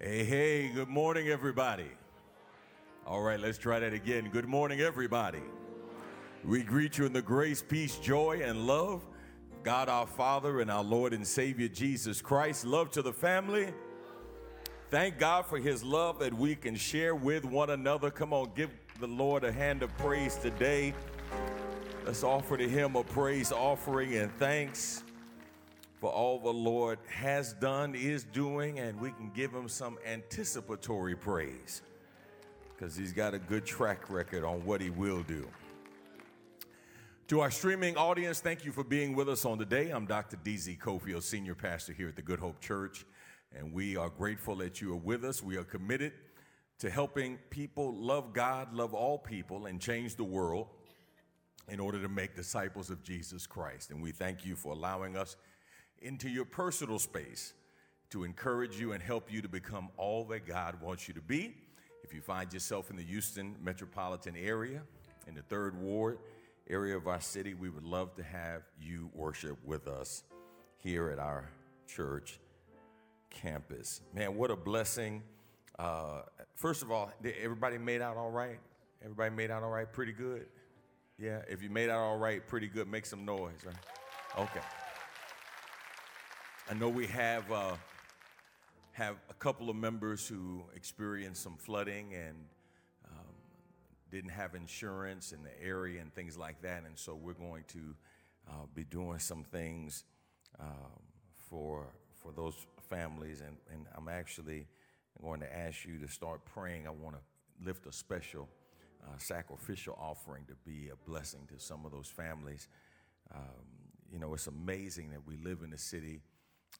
Hey, hey, good morning, everybody. All right, let's try that again. Good morning, everybody. We greet you in the grace, peace, joy, and love. God our Father and our Lord and Savior Jesus Christ. Love to the family. Thank God for his love that we can share with one another. Come on, give the Lord a hand of praise today. Let's offer to him a praise offering and thanks for all the Lord has done, is doing, and we can give him some anticipatory praise because he's got a good track record on what he will do. To our streaming audience, thank you for being with us on today. I'm Dr. DZ Cofield, Senior Pastor here at the Good Hope Church, and we are grateful that you are with us. We are committed to helping people love God, love all people, and change the world in order to make disciples of Jesus Christ. And we thank you for allowing us into your personal space to encourage you and help you to become all that God wants you to be. If you find yourself in the Houston metropolitan area, in the third ward area of our city, we would love to have you worship with us here at our church campus. Man, what a blessing. Uh, first of all, everybody made out all right? Everybody made out all right? Pretty good? Yeah, if you made out all right, pretty good, make some noise, right? Okay. I know we have uh, have a couple of members who experienced some flooding and um, didn't have insurance in the area and things like that, and so we're going to uh, be doing some things um, for for those families, and, and I'm actually going to ask you to start praying. I want to lift a special uh, sacrificial offering to be a blessing to some of those families. Um, you know, it's amazing that we live in a city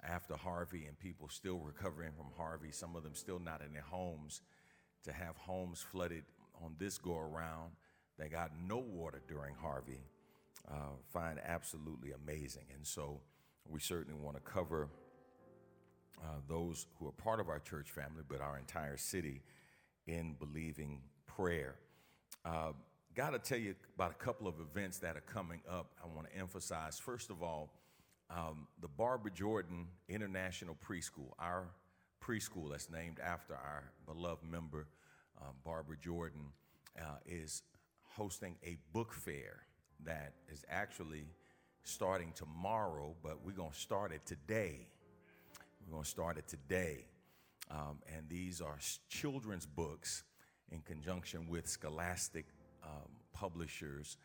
after Harvey and people still recovering from Harvey, some of them still not in their homes, to have homes flooded on this go around They got no water during Harvey, uh, find absolutely amazing. And so we certainly want to cover uh, those who are part of our church family, but our entire city in believing prayer. Uh, Got to tell you about a couple of events that are coming up. I want to emphasize, first of all, um, the Barbara Jordan International Preschool, our preschool that's named after our beloved member, um, Barbara Jordan, uh, is hosting a book fair that is actually starting tomorrow, but we're going to start it today. We're going to start it today. Um, and these are children's books in conjunction with Scholastic um, publishers.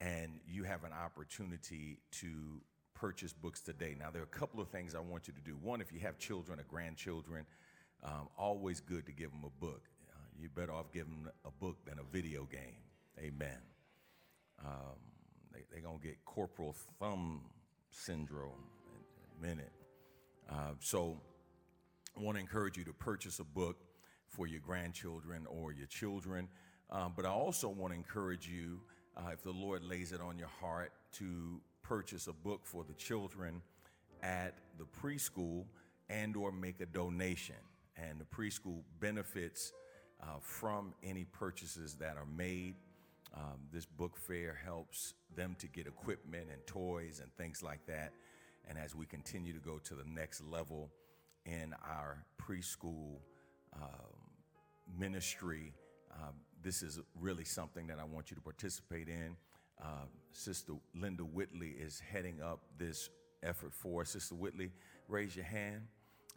And you have an opportunity to purchase books today. Now, there are a couple of things I want you to do. One, if you have children or grandchildren, um, always good to give them a book. Uh, you're better off giving them a book than a video game. Amen. Um, they're they going to get carpal thumb syndrome in a minute. Uh, so, I want to encourage you to purchase a book for your grandchildren or your children. Um, but I also want to encourage you, uh, if the Lord lays it on your heart, to purchase a book for the children at the preschool and or make a donation. And the preschool benefits uh, from any purchases that are made. Um, this book fair helps them to get equipment and toys and things like that. And as we continue to go to the next level in our preschool um, ministry uh, this is really something that i want you to participate in uh, Sister Linda Whitley is heading up this effort for. Sister Whitley, raise your hand.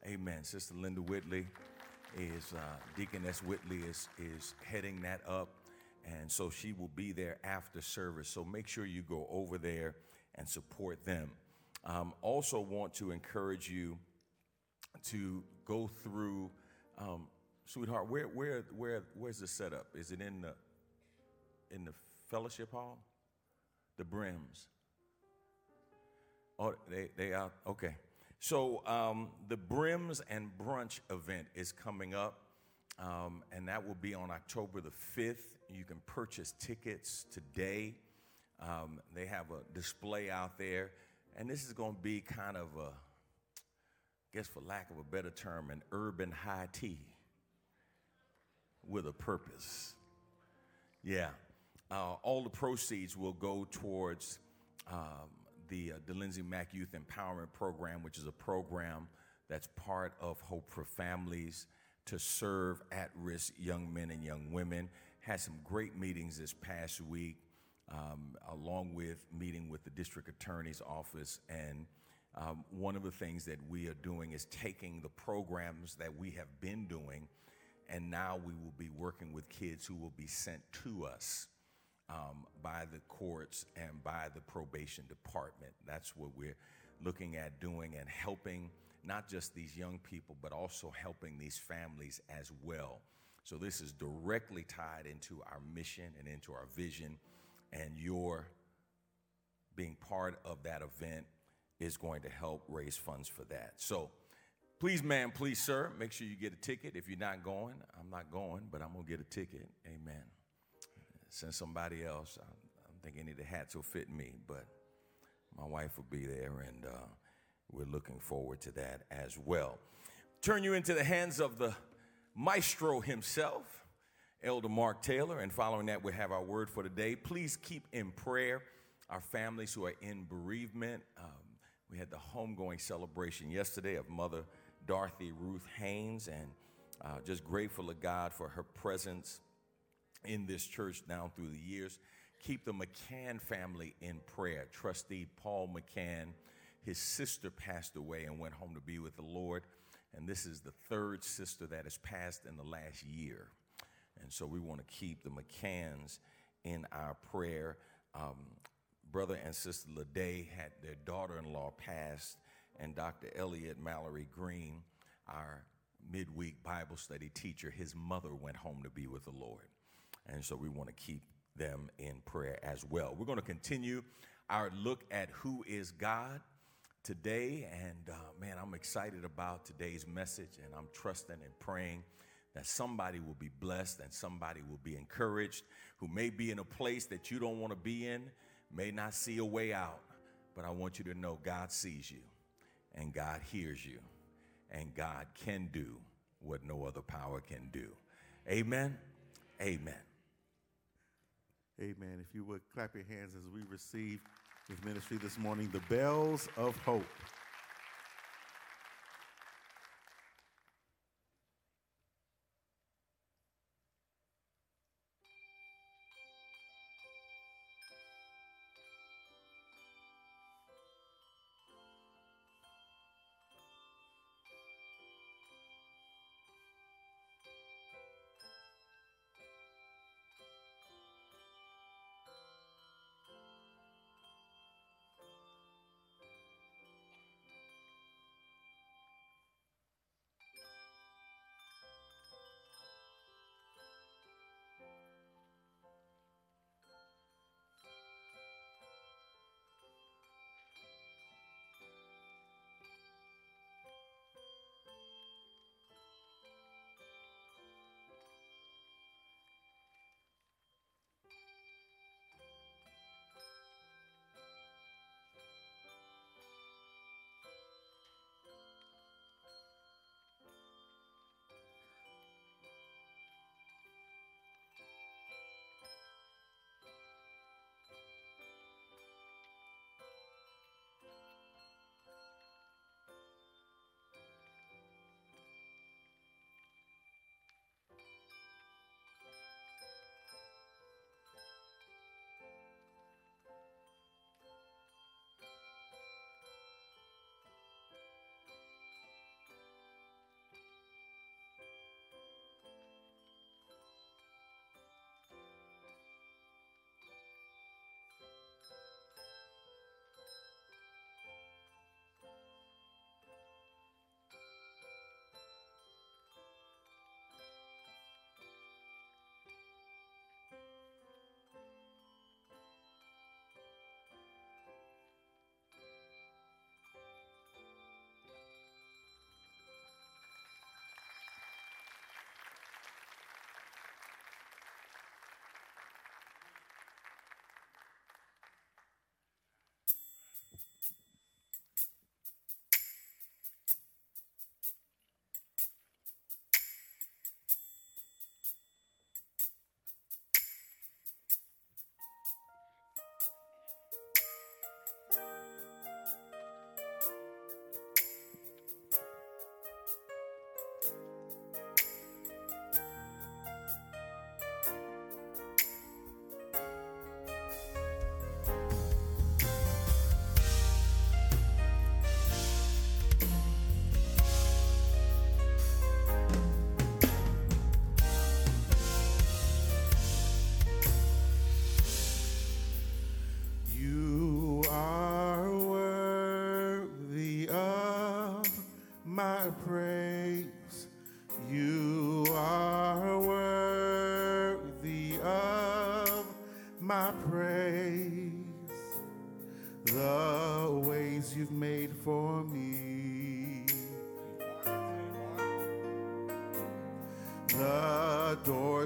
Amen. Sister Linda Whitley is, uh, Deaconess Whitley is, is heading that up. And so she will be there after service. So make sure you go over there and support them. Um, also, want to encourage you to go through, um, sweetheart. Where, where, where, where's the setup? Is it in the in the fellowship hall? The brims. Oh, they, they are, okay. So um, the Brims and Brunch event is coming up, um, and that will be on October the 5th. You can purchase tickets today. Um, they have a display out there, and this is going to be kind of a, I guess for lack of a better term, an urban high tea with a purpose. Yeah. Uh, all the proceeds will go towards um, the, uh, the Lindsay Mack Youth Empowerment Program, which is a program that's part of Hope for Families to serve at risk young men and young women. Had some great meetings this past week, um, along with meeting with the district attorney's office. And um, one of the things that we are doing is taking the programs that we have been doing, and now we will be working with kids who will be sent to us um, by the courts and by the probation department. That's what we're looking at doing and helping not just these young people, but also helping these families as well. So, this is directly tied into our mission and into our vision, and your being part of that event is going to help raise funds for that. So, please, ma'am, please, sir, make sure you get a ticket. If you're not going, I'm not going, but I'm going to get a ticket. Amen. Send somebody else. I don't think any of the hats will fit me, but my wife will be there, and uh, we're looking forward to that as well. Turn you into the hands of the maestro himself, Elder Mark Taylor, and following that, we have our word for today. Please keep in prayer our families who are in bereavement. Um, we had the homegoing celebration yesterday of Mother Dorothy Ruth Haynes, and uh, just grateful to God for her presence in this church down through the years. Keep the McCann family in prayer. Trustee Paul McCann his sister passed away and went home to be with the Lord. And this is the third sister that has passed in the last year. And so we want to keep the McCanns in our prayer. Um, brother and sister Lede had their daughter in law passed, and Dr. Elliot Mallory Green, our midweek Bible study teacher, his mother went home to be with the Lord. And so we want to keep them in prayer as well. We're going to continue our look at who is God today. And uh, man, I'm excited about today's message, and I'm trusting and praying that somebody will be blessed and somebody will be encouraged who may be in a place that you don't want to be in, may not see a way out. But I want you to know God sees you, and God hears you, and God can do what no other power can do. Amen. Amen. Amen. If you would clap your hands as we receive his ministry this morning, The Bells of Hope.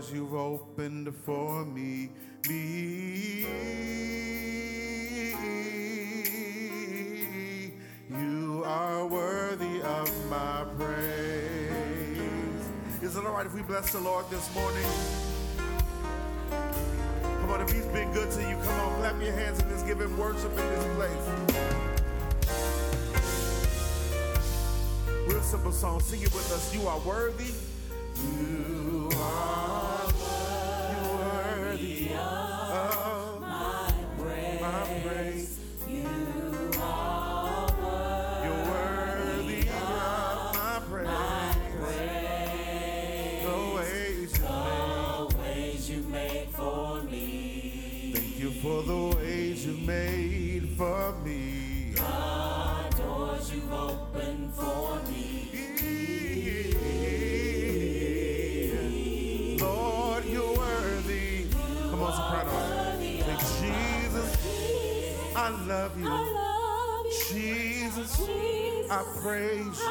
Doors you've opened for me. Me. You are worthy of my praise. Is it all right if we bless the Lord this morning? Come on, if he's been good to you, come on, clap your hands and just give him worship in this place. Real simple song, sing it with us. You are worthy. You Jesus. I love you. Jesus, I praise you.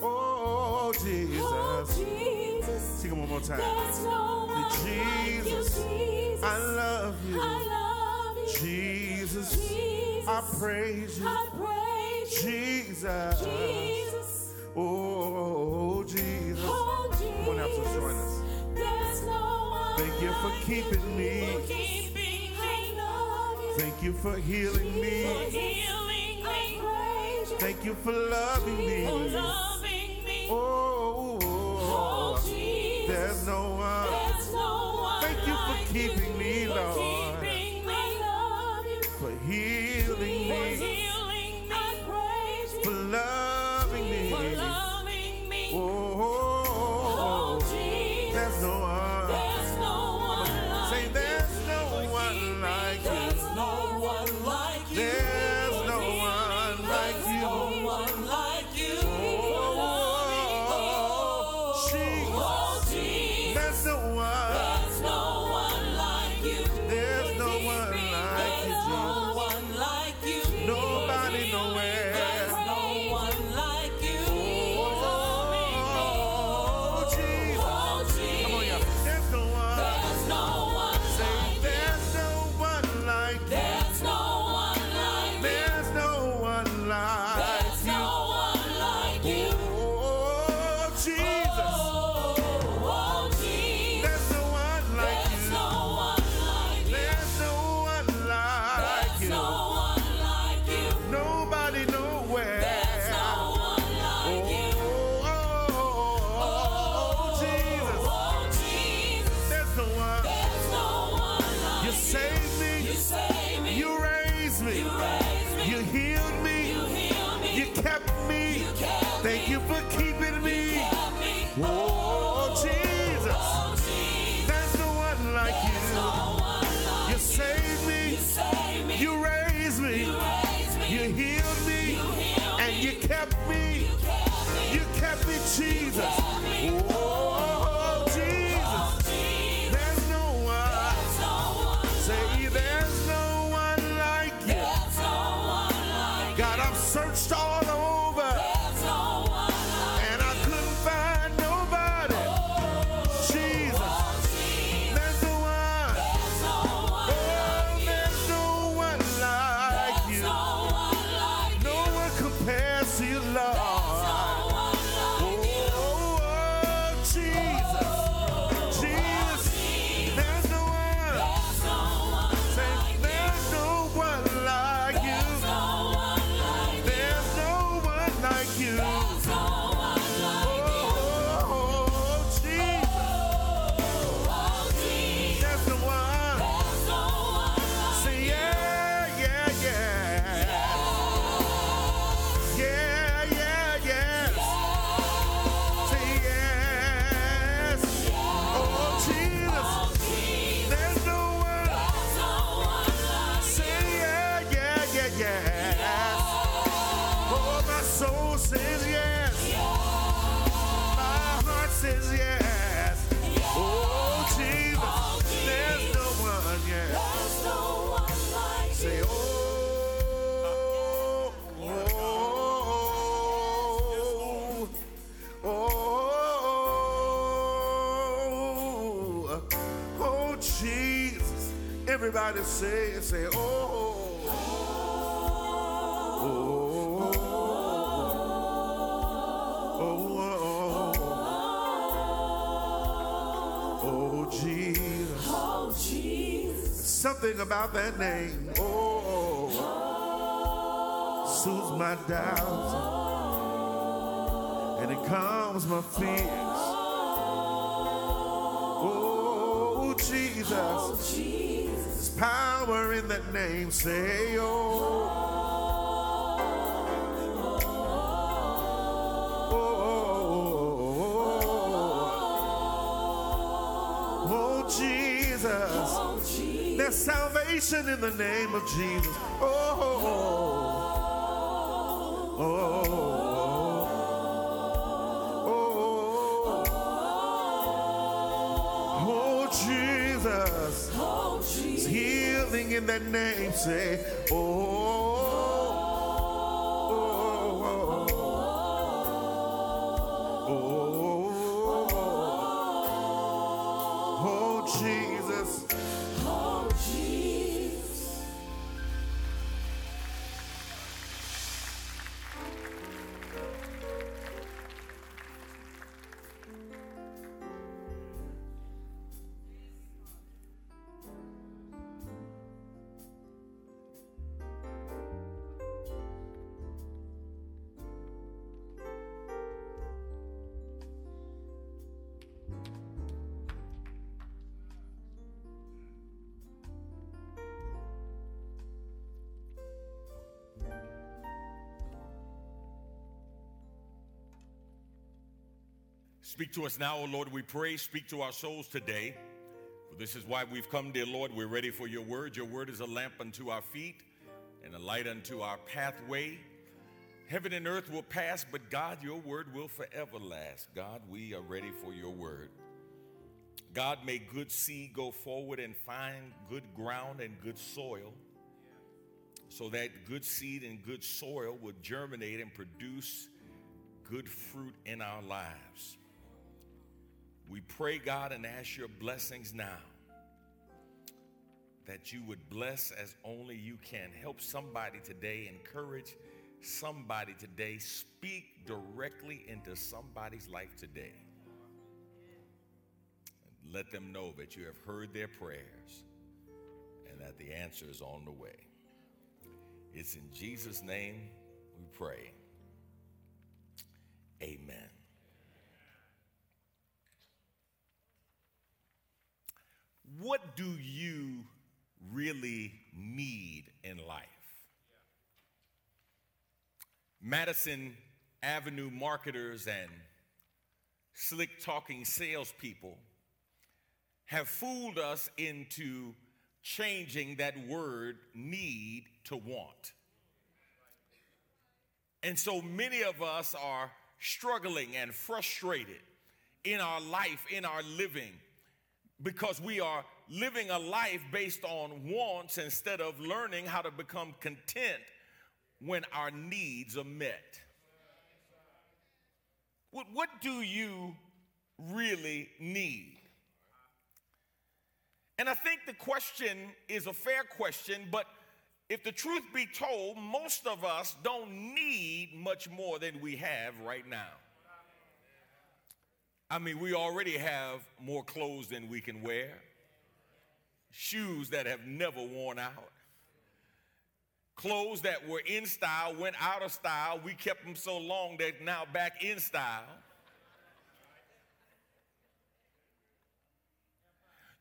Oh, Jesus. Oh, Jesus. Sing it one more time. Jesus, I love you. Jesus, I praise you. Jesus. Oh, keeping me. Thank you for healing me. Thank you for loving me. Oh, there's no one. Thank you for keeping me, Everybody say say, oh. Oh. Oh. Oh. Oh, Jesus. Oh, Jesus. Something about that name. Oh. Soothes my doubts. And it calms my fears. That name. Say, oh. Oh, oh, Jesus. Oh, Jesus. There's salvation in the name of Jesus. Jesus. Oh, Jesus. healing in that name. Say, oh, oh, Speak to us now, O Lord, we pray. Speak to our souls today. For this is why we've come, dear Lord. We're ready for your word. Your word is a lamp unto our feet and a light unto our pathway. Heaven and earth will pass, but God, your word will forever last. God, we are ready for your word. God, may good seed go forward and find good ground and good soil so that good seed and good soil would germinate and produce good fruit in our lives. We pray, God, and ask your blessings now that you would bless as only you can. Help somebody today, encourage somebody today, speak directly into somebody's life today. Let them know that you have heard their prayers and that the answer is on the way. It's in Jesus' name we pray. Amen. What do you really need in life? Madison Avenue marketers and slick talking salespeople have fooled us into changing that word need to want. And so many of us are struggling and frustrated in our life, in our living, because we are living a life based on wants instead of learning how to become content when our needs are met. What, what do you really need? And I think the question is a fair question, but if the truth be told, most of us don't need much more than we have right now. I mean, we already have more clothes than we can wear, shoes that have never worn out, clothes that were in style went out of style. We kept them so long they're now back in style.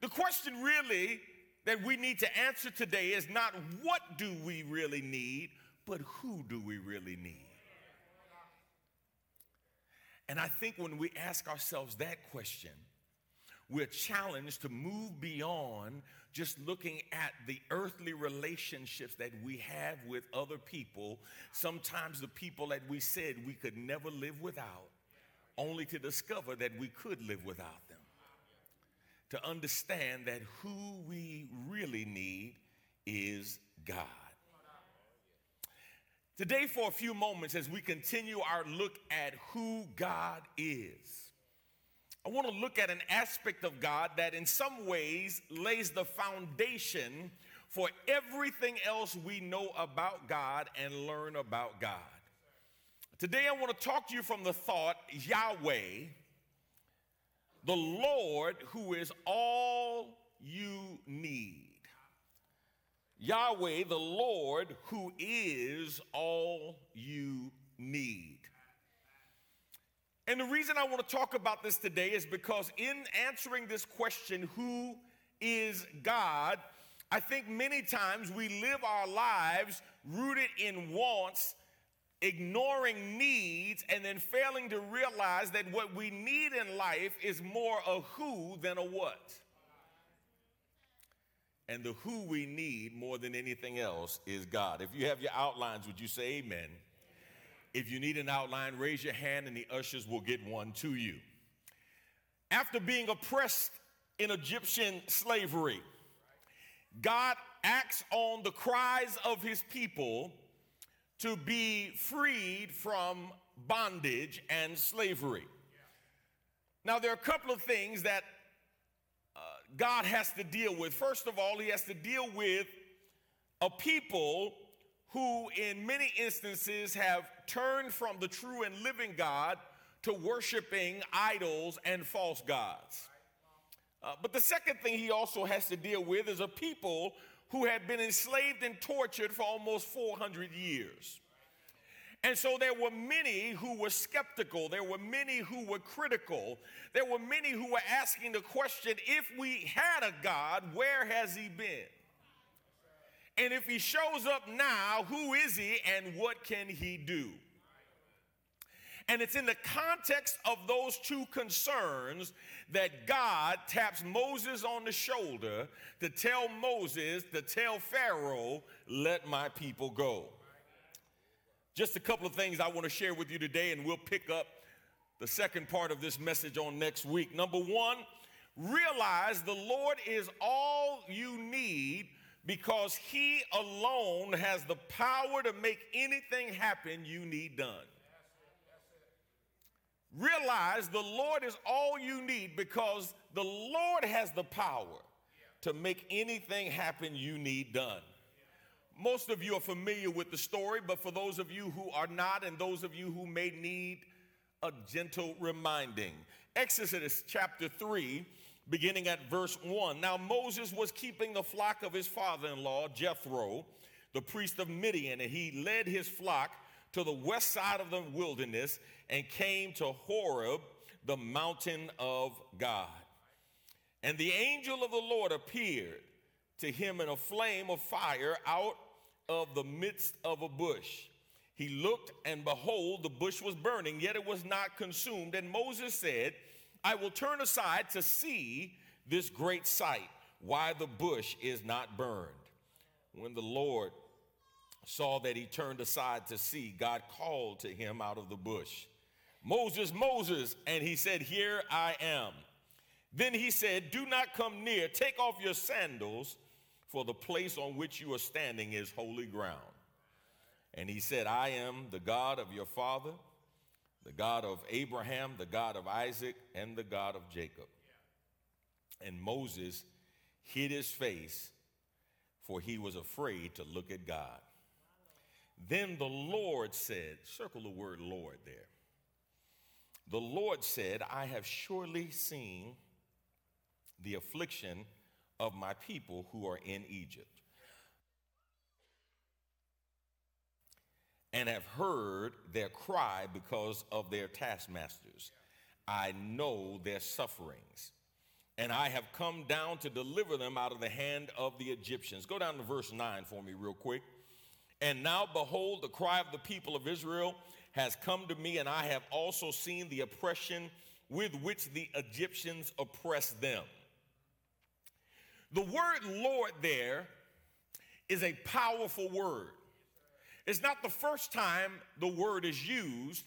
The question really that we need to answer today is not what do we really need, but who do we really need? And I think when we ask ourselves that question, we're challenged to move beyond just looking at the earthly relationships that we have with other people, sometimes the people that we said we could never live without, only to discover that we could live without them. To understand that who we really need is God. Today, for a few moments, as we continue our look at who God is, I want to look at an aspect of God that, in some ways, lays the foundation for everything else we know about God and learn about God. Today, I want to talk to you from the thought Yahweh, the Lord who is all you need. Yahweh, the Lord who is all you need. And the reason I want to talk about this today is because in answering this question, who is God? I think many times we live our lives rooted in wants, ignoring needs, and then failing to realize that what we need in life is more a who than a what. And the who we need more than anything else is God. If you have your outlines, would you say amen? If you need an outline, raise your hand and the ushers will get one to you. After being oppressed in Egyptian slavery, God acts on the cries of his people to be freed from bondage and slavery. Now, there are a couple of things that God has to deal with. First of all, he has to deal with a people who, in many instances, have turned from the true and living God to worshiping idols and false gods. Uh, but the second thing he also has to deal with is a people who had been enslaved and tortured for almost 400 years. And so there were many who were skeptical. There were many who were critical. There were many who were asking the question if we had a God, where has he been? And if he shows up now, who is he and what can he do? And it's in the context of those two concerns that God taps Moses on the shoulder to tell Moses, to tell Pharaoh, let my people go. Just a couple of things I want to share with you today, and we'll pick up the second part of this message on next week. Number one, realize the Lord is all you need because He alone has the power to make anything happen you need done. Realize the Lord is all you need because the Lord has the power to make anything happen you need done. Most of you are familiar with the story, but for those of you who are not, and those of you who may need a gentle reminding, Exodus chapter 3 beginning at verse 1. Now Moses was keeping the flock of his father in law, Jethro, the priest of Midian, and he led his flock to the west side of the wilderness and came to Horeb, the mountain of God. And the angel of the Lord appeared to him in a flame of fire out of the midst of a bush. He looked, and behold, the bush was burning, yet it was not consumed. And Moses said, I will turn aside to see this great sight, why the bush is not burned. When the Lord saw that he turned aside to see, God called to him out of the bush, Moses, Moses, and he said, Here I am. Then he said, Do not come near, take off your sandals, for the place on which you are standing is holy ground. And he said, I am the God of your father the God of Abraham, the God of Isaac, and the God of Jacob. And Moses hid his face, for he was afraid to look at God. Then the Lord said, Circle the word Lord there. The Lord said, I have surely seen the affliction of my people who are in Egypt and have heard their cry because of their taskmasters. I know their sufferings. And I have come down to deliver them out of the hand of the Egyptians. Go down to verse 9 for me, real quick. And now, behold, the cry of the people of Israel has come to me, and I have also seen the oppression with which the Egyptians oppress them. The word Lord there is a powerful word. It's not the first time the word is used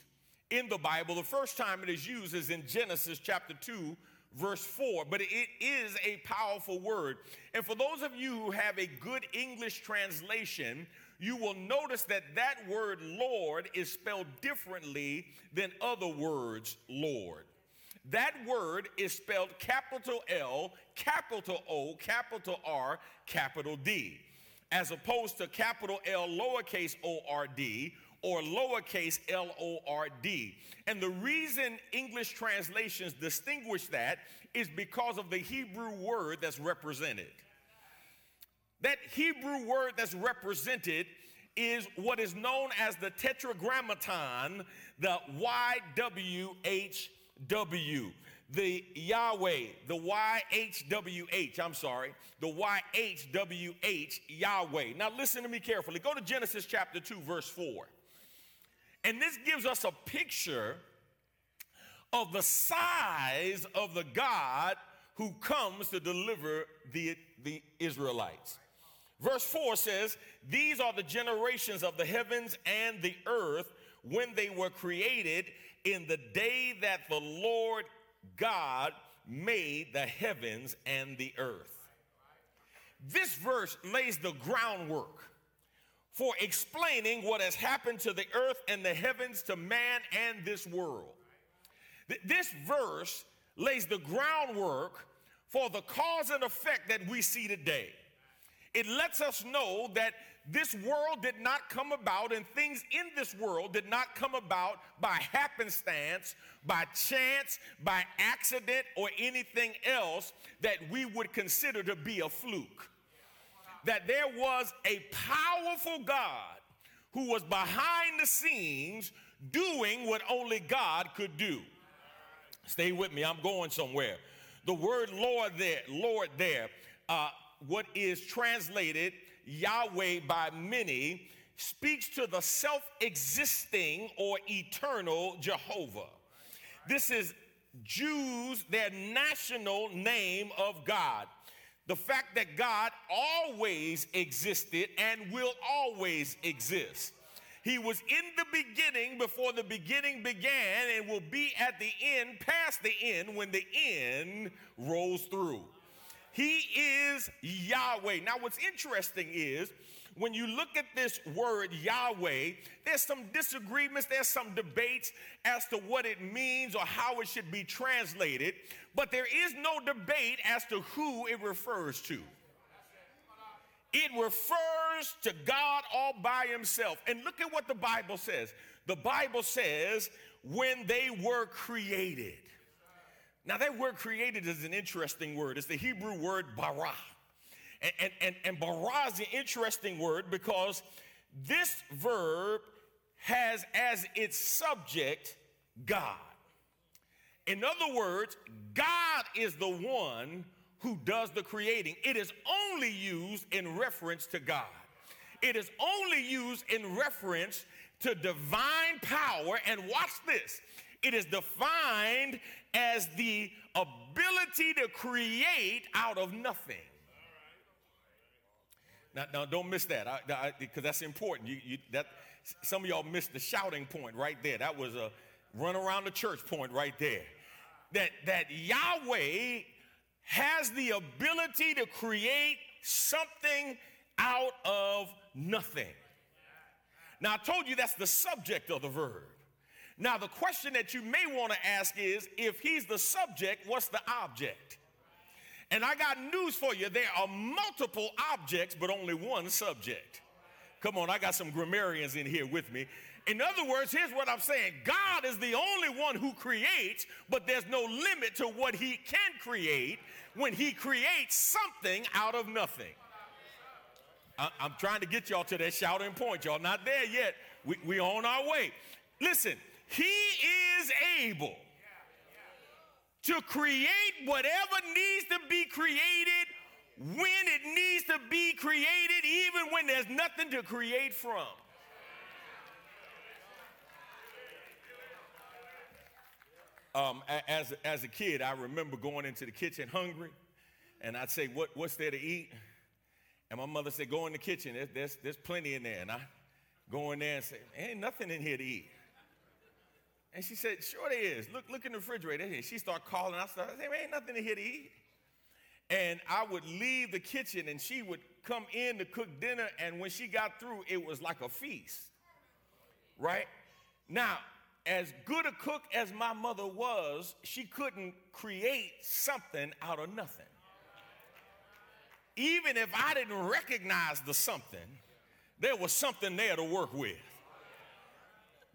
in the Bible. The first time it is used is in Genesis chapter 2, verse 4, but it is a powerful word. And for those of you who have a good English translation, you will notice that that word Lord is spelled differently than other words Lord. That word is spelled capital L, capital O, capital R, capital D, as opposed to capital L, lowercase o r d, or lowercase l o r d. And the reason English translations distinguish that is because of the Hebrew word that's represented. That Hebrew word that's represented is what is known as the tetragrammaton, the YWHW. The Yahweh, the YHWH, I'm sorry, the YHWH, Yahweh. Now listen to me carefully. Go to Genesis chapter 2, verse 4. And this gives us a picture of the size of the God who comes to deliver the, the Israelites. Verse 4 says, These are the generations of the heavens and the earth when they were created in the day that the Lord God made the heavens and the earth. This verse lays the groundwork for explaining what has happened to the earth and the heavens, to man and this world. This verse lays the groundwork for the cause and effect that we see today. It lets us know that this world did not come about and things in this world did not come about by happenstance, by chance, by accident, or anything else that we would consider to be a fluke. That there was a powerful God who was behind the scenes doing what only God could do. Stay with me, I'm going somewhere. The word Lord there, Lord there, uh, what is translated Yahweh by many speaks to the self existing or eternal Jehovah. This is Jews, their national name of God. The fact that God always existed and will always exist. He was in the beginning before the beginning began and will be at the end, past the end, when the end rolls through. He is Yahweh. Now, what's interesting is when you look at this word Yahweh, there's some disagreements, there's some debates as to what it means or how it should be translated, but there is no debate as to who it refers to. It refers to God all by himself. And look at what the Bible says. The Bible says, when they were created. Now, that word created is an interesting word. It's the Hebrew word bara. And, and, and, and bara is an interesting word because this verb has as its subject God. In other words, God is the one who does the creating. It is only used in reference to God. It is only used in reference to divine power. And watch this it is defined as the ability to create out of nothing. Now, now don't miss that because that's important. You, you, that, some of y'all missed the shouting point right there. That was a run around the church point right there. That, that Yahweh has the ability to create something out of nothing. Now, I told you that's the subject of the verb. Now, the question that you may want to ask is if he's the subject, what's the object? And I got news for you there are multiple objects, but only one subject. Come on, I got some grammarians in here with me. In other words, here's what I'm saying God is the only one who creates, but there's no limit to what he can create when he creates something out of nothing. I, am trying to get y'all to that shouting point. Y'all not there yet. We, we on our way. Listen, he is able to create whatever needs to be created when it needs to be created, even when there's nothing to create from. Um, as, as a kid, I remember going into the kitchen hungry, and I'd say, what, What's there to eat? And my mother said, Go in the kitchen, there's, there's, there's plenty in there. And I go in there and say, Ain't nothing in here to eat. And she said, Sure there is. Look, look in the refrigerator. And she started calling. I started saying, Ain't nothing in here to eat. And I would leave the kitchen and she would come in to cook dinner. And when she got through, it was like a feast. Right? Now, as good a cook as my mother was, she couldn't create something out of nothing. Even if I didn't recognize the something, there was something there to work with.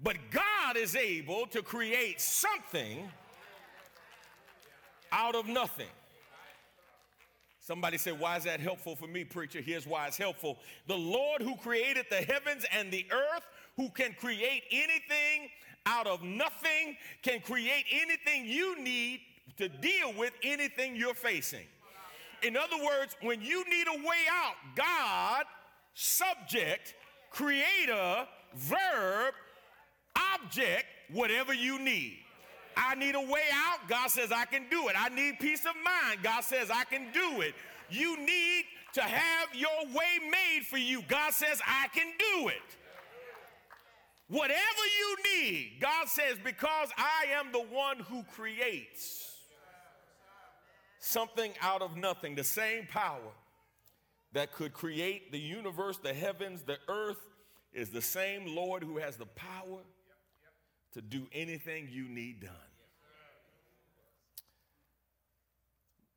But God is able to create something out of nothing. Somebody said, Why is that helpful for me, preacher? Here's why it's helpful. The Lord who created the heavens and the earth, who can create anything out of nothing, can create anything you need to deal with anything you're facing. In other words, when you need a way out, God, subject, creator, verb, object, whatever you need. I need a way out. God says, I can do it. I need peace of mind. God says, I can do it. You need to have your way made for you. God says, I can do it. Whatever you need, God says, because I am the one who creates something out of nothing, the same power that could create the universe, the heavens, the earth, is the same Lord who has the power to do anything you need done.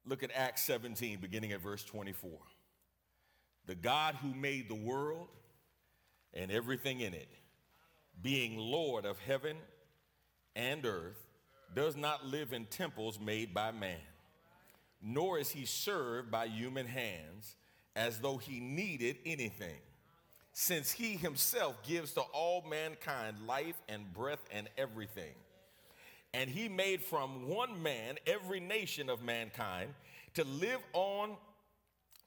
Look at Acts 17, beginning at verse 24. The God who made the world and everything in it, being Lord of heaven and earth, does not live in temples made by man, nor is he served by human hands as though he needed anything, since he himself gives to all mankind life and breath and everything. And he made from one man every nation of mankind to live on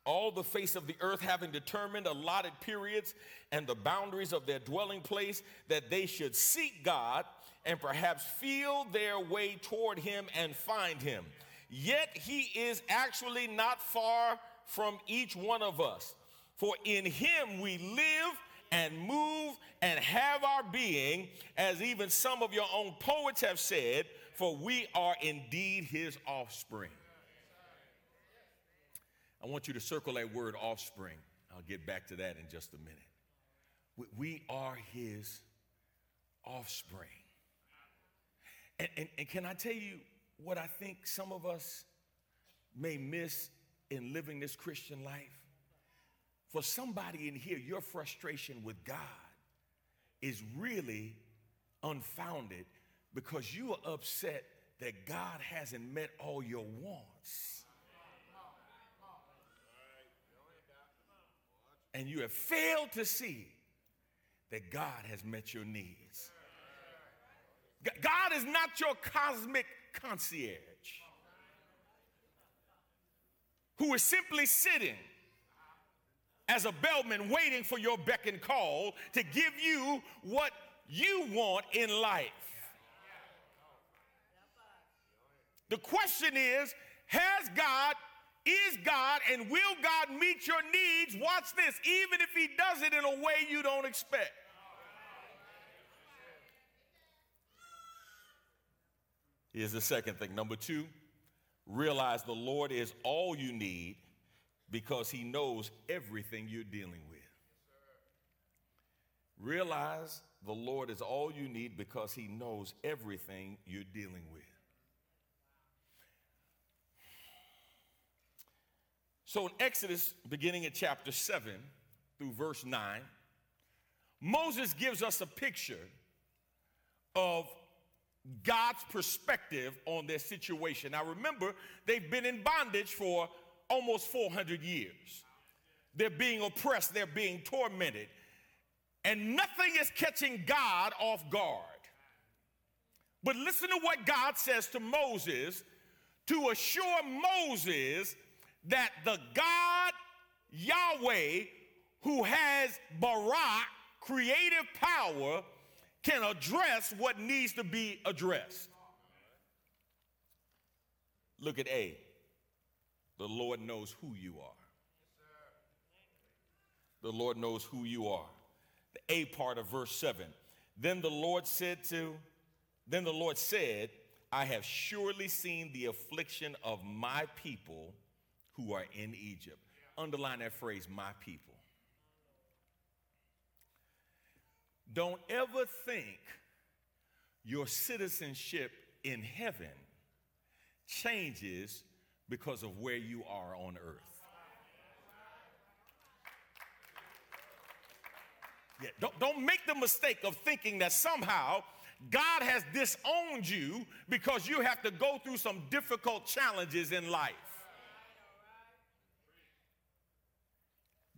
all the face of the earth, having determined allotted periods and the boundaries of their dwelling place, that they should seek God and perhaps feel their way toward him and find him. Yet he is actually not far from each one of us. For in him we live and move and have our being, as even some of your own poets have said, for we are indeed his offspring. I want you to circle that word offspring. I'll get back to that in just a minute. We are his offspring. And, and, and, can I tell you what I think some of us may miss in living this Christian life? For somebody in here, your frustration with God is really unfounded because you are upset that God hasn't met all your wants. And you have failed to see that God has met your needs. God is not your cosmic concierge who is simply sitting as a bellman waiting for your beck and call to give you what you want in life. The question is Has God, is God, and will God meet your needs? Watch this, even if He does it in a way you don't expect. Here's the second thing. Number two, realize the Lord is all you need because he knows everything you're dealing with. Realize the Lord is all you need because he knows everything you're dealing with. So in Exodus, beginning at chapter 7 through verse 9, Moses gives us a picture of God's perspective on their situation. Now remember, they've been in bondage for almost 400 years. They're being oppressed, they're being tormented, and nothing is catching God off guard. But listen to what God says to Moses to assure Moses that the God Yahweh, who has bara, creative power, can address what needs to be addressed. Look at A. The Lord knows who you are. The Lord knows who you are. The A part of verse 7. Then the Lord said to, then the Lord said, I have surely seen the affliction of my people who are in Egypt. Underline that phrase, my people. Don't ever think your citizenship in heaven changes because of where you are on earth. Yeah, don't, don't make the mistake of thinking that somehow God has disowned you because you have to go through some difficult challenges in life.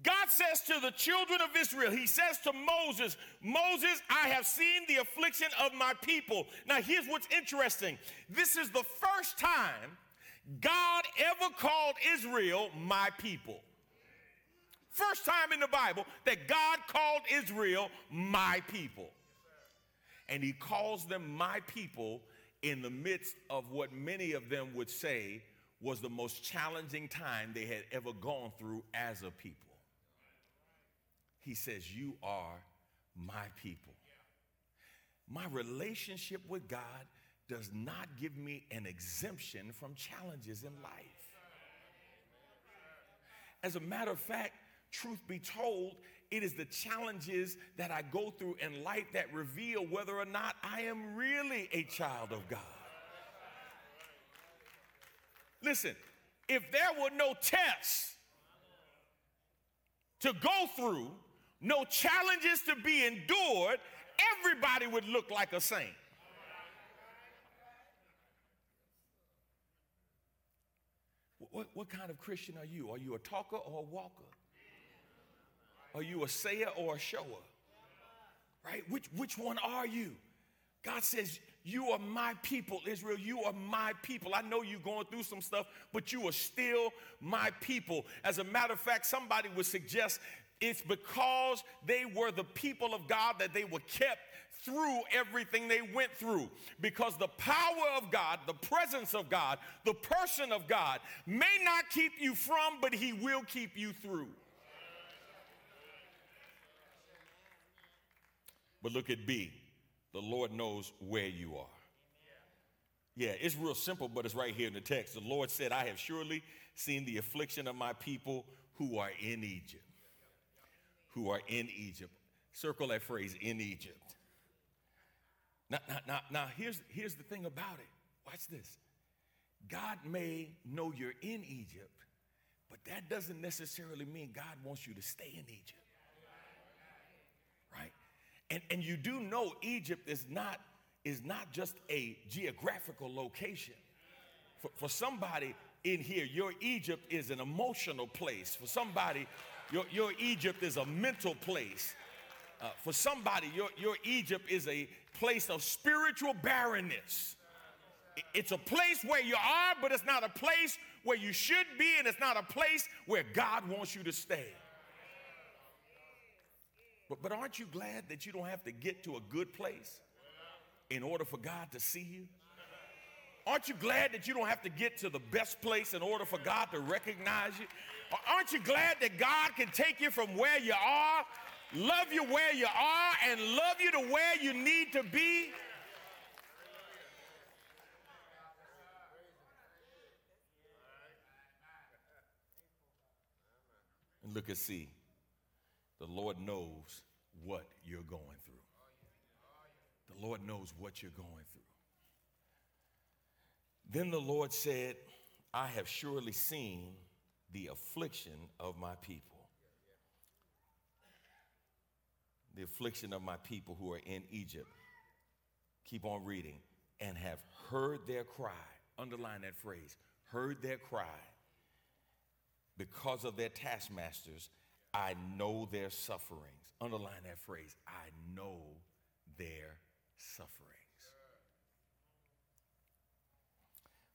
God says to the children of Israel, He says to Moses, Moses, I have seen the affliction of my people. Now, here's what's interesting this is the first time God ever called Israel my people. First time in the Bible that God called Israel my people. And He calls them my people in the midst of what many of them would say was the most challenging time they had ever gone through as a people. He says, You are my people. My relationship with God does not give me an exemption from challenges in life. As a matter of fact, truth be told, it is the challenges that I go through in life that reveal whether or not I am really a child of God. Listen, if there were no tests to go through, no challenges to be endured, everybody would look like a saint. What, what kind of Christian are you? Are you a talker or a walker? Are you a sayer or a shower? Right? Which, which one are you? God says, You are my people, Israel. You are my people. I know you're going through some stuff, but you are still my people. As a matter of fact, somebody would suggest it's because they were the people of God that they were kept through everything they went through. Because the power of God, the presence of God, the person of God may not keep you from, but He will keep you through. But look at B. The Lord knows where you are. Yeah, it's real simple, but it's right here in the text. The Lord said, I have surely seen the affliction of my people who are in Egypt. Who are in Egypt. Circle that phrase, in Egypt. Now, now, now, now here's, here's the thing about it. Watch this. God may know you're in Egypt, but that doesn't necessarily mean God wants you to stay in Egypt. Right? And, and you do know Egypt is not, is not just a geographical location. For, for somebody in here, your Egypt is an emotional place. For somebody, your, your Egypt is a mental place. Uh, for somebody, your, your Egypt is a place of spiritual barrenness. It's a place where you are, but it's not a place where you should be, and it's not a place where God wants you to stay. But, but aren't you glad that you don't have to get to a good place in order for God to see you? Aren't you glad that you don't have to get to the best place in order for God to recognize you? Aren't you glad that God can take you from where you are, love you where you are, and love you to where you need to be? And look and see. The Lord knows what you're going through. The Lord knows what you're going through. Then the Lord said, I have surely seen the affliction of my people. The affliction of my people who are in Egypt. Keep on reading. And have heard their cry. Underline that phrase. Heard their cry. Because of their taskmasters, I know their sufferings. Underline that phrase. I know their sufferings.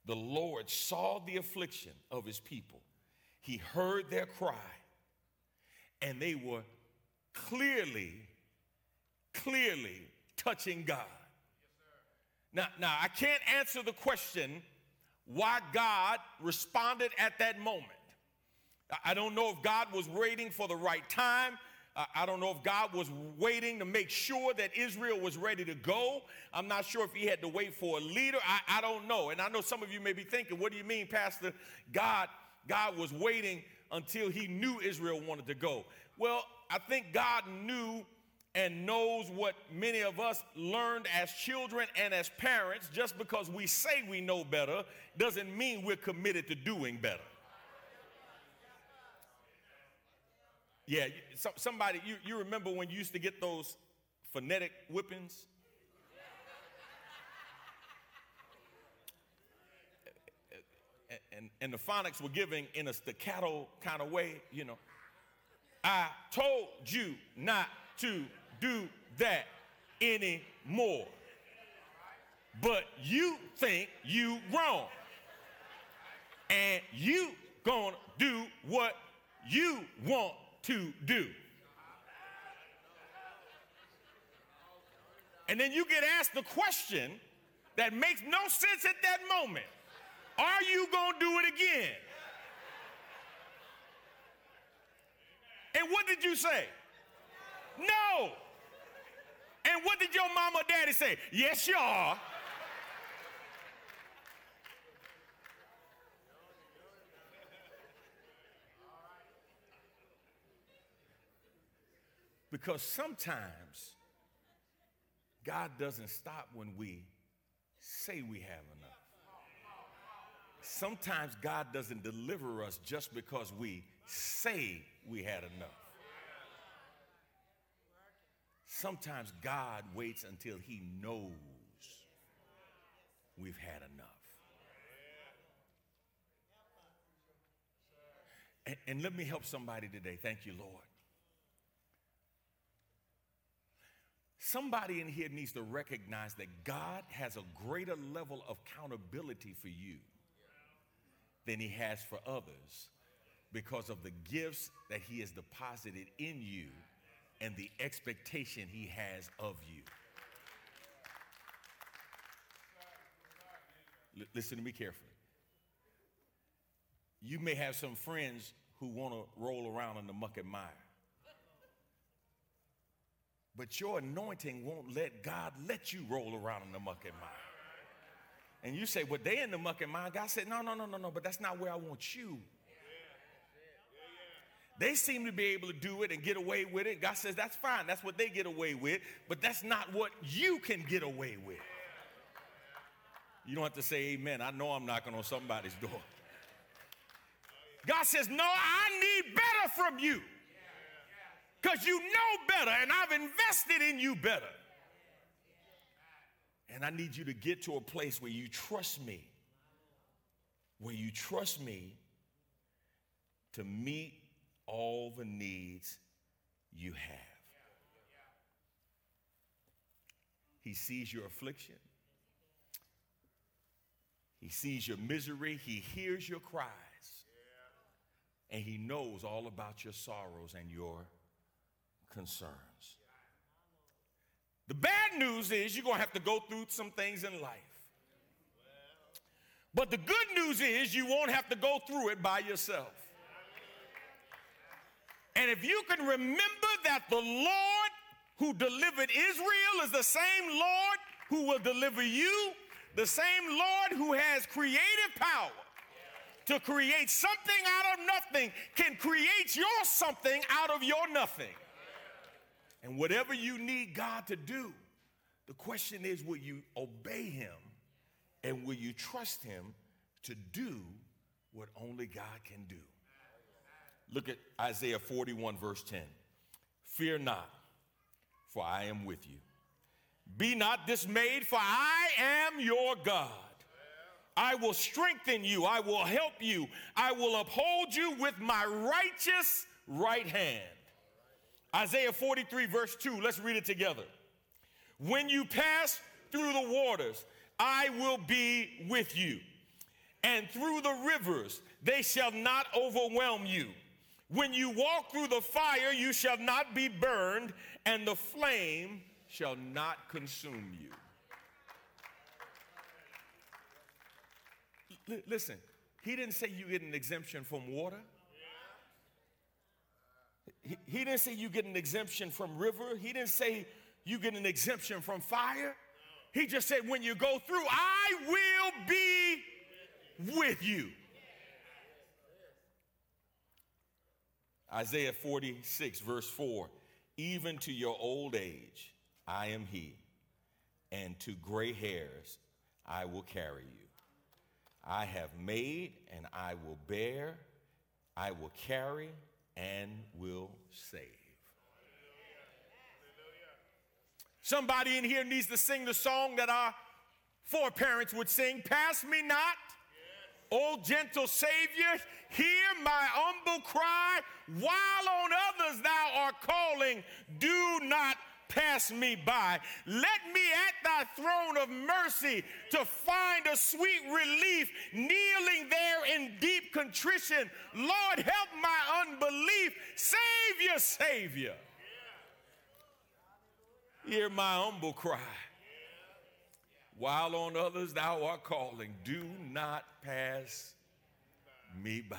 The Lord saw the affliction of his people, he heard their cry, and they were clearly, clearly touching God. Now, now I can't answer the question why God responded at that moment. I don't know if God was waiting for the right time. I don't know if God was waiting to make sure that Israel was ready to go. I'm not sure if he had to wait for a leader. I, I don't know. And I know some of you may be thinking, what do you mean, Pastor? God, God was waiting until he knew Israel wanted to go. Well, I think God knew and knows what many of us learned as children and as parents. Just because we say we know better doesn't mean we're committed to doing better. Yeah, so, somebody, you, you remember when you used to get those phonetic whippings? And, and the phonics were giving in a staccato kind of way, you know. I told you not to do that anymore. But you think you wrong. And you gonna do what you want to do. And then you get asked the question that makes no sense at that moment Are you to do it again? And what did you say? No. And what did your mama or daddy say? Yes, you are. Because sometimes God doesn't stop when we say we have enough. Sometimes God doesn't deliver us just because we say we had enough. Sometimes God waits until he knows we've had enough. And, and, let me help somebody today. Thank you, Lord. Somebody in here needs to recognize that God has a greater level of accountability for you than he has for others because of the gifts that he has deposited in you and the expectation he has of you. L- listen to me carefully. You may have some friends who want to roll around in the muck and mire. But your anointing won't let God let you roll around in the muck and mire. And you say, well, they in the muck and mire. God said, no, no, no, no, no, but that's not where I want you. They seem to be able to do it and get away with it. God says, that's fine. That's what they get away with, but that's not what you can get away with. You don't have to say amen. I know I'm knocking on somebody's door. God says, no, I need better from you because you know better and I've invested in you better. And I need you to get to a place where you trust me, where you trust me to meet all the needs you have. He sees your affliction. He sees your misery. He hears your cries. And he knows all about your sorrows and your concerns. The bad news is you're going to have to go through some things in life. But the good news is you won't have to go through it by yourself. And if you can remember that the Lord who delivered Israel is the same Lord who will deliver you, the same Lord who has creative power to create something out of nothing can create your something out of your nothing. And whatever you need God to do, the question is will you obey Him and will you trust Him to do what only God can do? Look at Isaiah 41, verse 10. Fear not, for I am with you. Be not dismayed, for I am your God. I will strengthen you. I will help you. I will uphold you with my righteous right hand. Isaiah 43, verse 2, let's read it together. When you pass through the waters, I will be with you. And through the rivers, they shall not overwhelm you. When you walk through the fire, you shall not be burned, and the flame shall not consume you. L- listen, he didn't say you get an exemption from water. He, he didn't say you get an exemption from river. He didn't say you get an exemption from fire. He just said, when you go through, I will be with you. Isaiah 46, verse 4 even to your old age, I am He, and to gray hairs, I will carry you. I have made and I will bear, I will carry and will save. Somebody in here needs to sing the song that our foreparents would sing Pass me not, O gentle Savior, hear my humble cry. While on others thou art calling, do not pass me by. Let me at thy throne of mercy to find a sweet relief, kneeling there in deep contrition. Lord, help my unbelief. Savior, Savior. Hear my humble cry. While on others thou art calling, do not pass me by.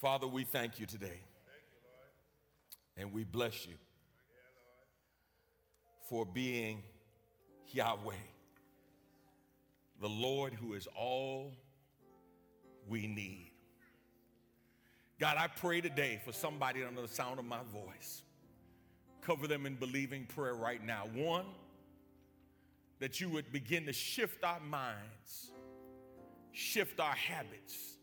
Father, we thank you today. And we bless you for being Yahweh, the Lord who is all we need. God, I pray today for somebody under the sound of my voice. Cover them in believing prayer right now. One, that you would begin to shift our minds, shift our habits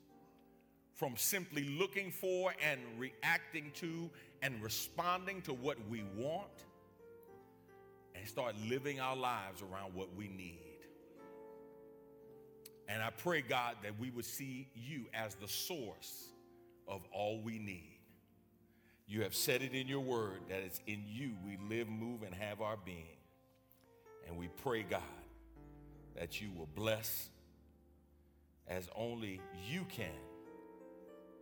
from simply looking for and reacting to and responding to what we want and start living our lives around what we need. And I pray, God, that we would see you as the source of all we need. You have said it in your word that it's in you we live, move, and have our being. And we pray, God, that you will bless as only you can